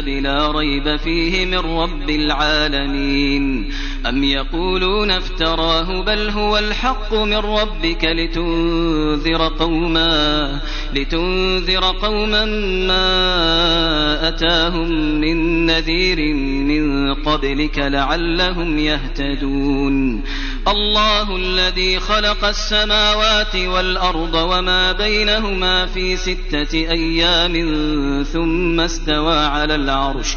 الكتاب لا ريب فيه من رب العالمين. أم يقولون افتراه بل هو الحق من ربك لتنذر قوما لتنذر قوما ما أتاهم من نذير من قبلك لعلهم يهتدون. الله الذي خلق السماوات والأرض وما بينهما في ستة أيام ثم استوى على العرش.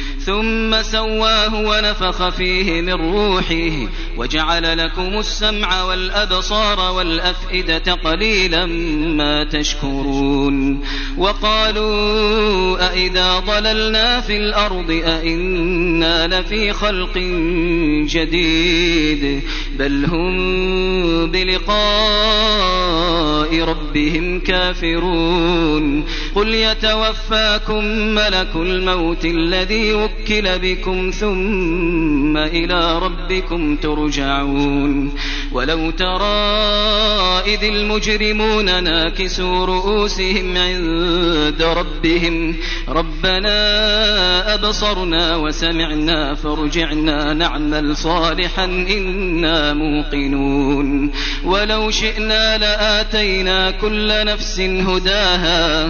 ثم سواه ونفخ فيه من روحه وجعل لكم السمع والأبصار والأفئدة قليلا ما تشكرون وقالوا أئذا ضللنا في الأرض أئنا لفي خلق جديد بل هم بلقاء ربهم كافرون قل يتوفاكم ملك الموت الذي وكل بكم ثم إلى ربكم ترجعون ولو ترى إذ المجرمون ناكسوا رؤوسهم عند ربهم ربنا أبصرنا وسمعنا فارجعنا نعمل صالحا إنا موقنون ولو شئنا لآتينا كل نفس هداها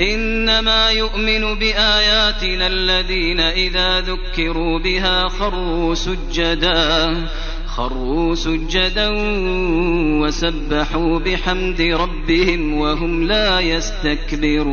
إنما يؤمن بآياتنا الذين إذا ذكروا بها خروا سجدا خروا سجدا وسبحوا بحمد ربهم وهم لا يستكبرون.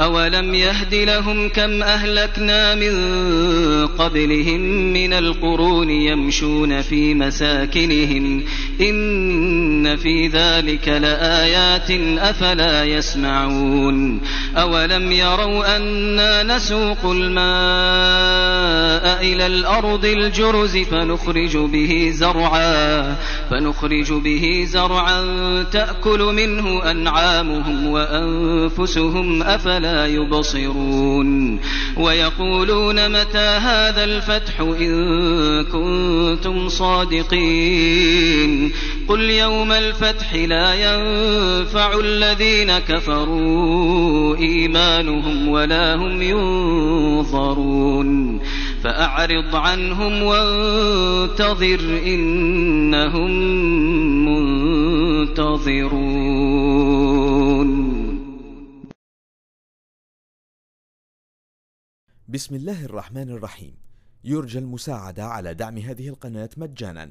أولم يهد لهم كم أهلكنا من قبلهم من القرون يمشون في مساكنهم إن في ذلك لآيات أفلا يسمعون أولم يروا أنا نسوق الماء إلى الأرض الجرز فنخرج به زرعا فنخرج به زرعا تأكل منه أنعامهم وأنفسهم أفلا لا يبصرون ويقولون متى هذا الفتح إن كنتم صادقين قل يوم الفتح لا ينفع الذين كفروا إيمانهم ولا هم ينظرون فأعرض عنهم وانتظر إنهم منتظرون بسم الله الرحمن الرحيم. يرجى المساعدة على دعم هذه القناة مجانا.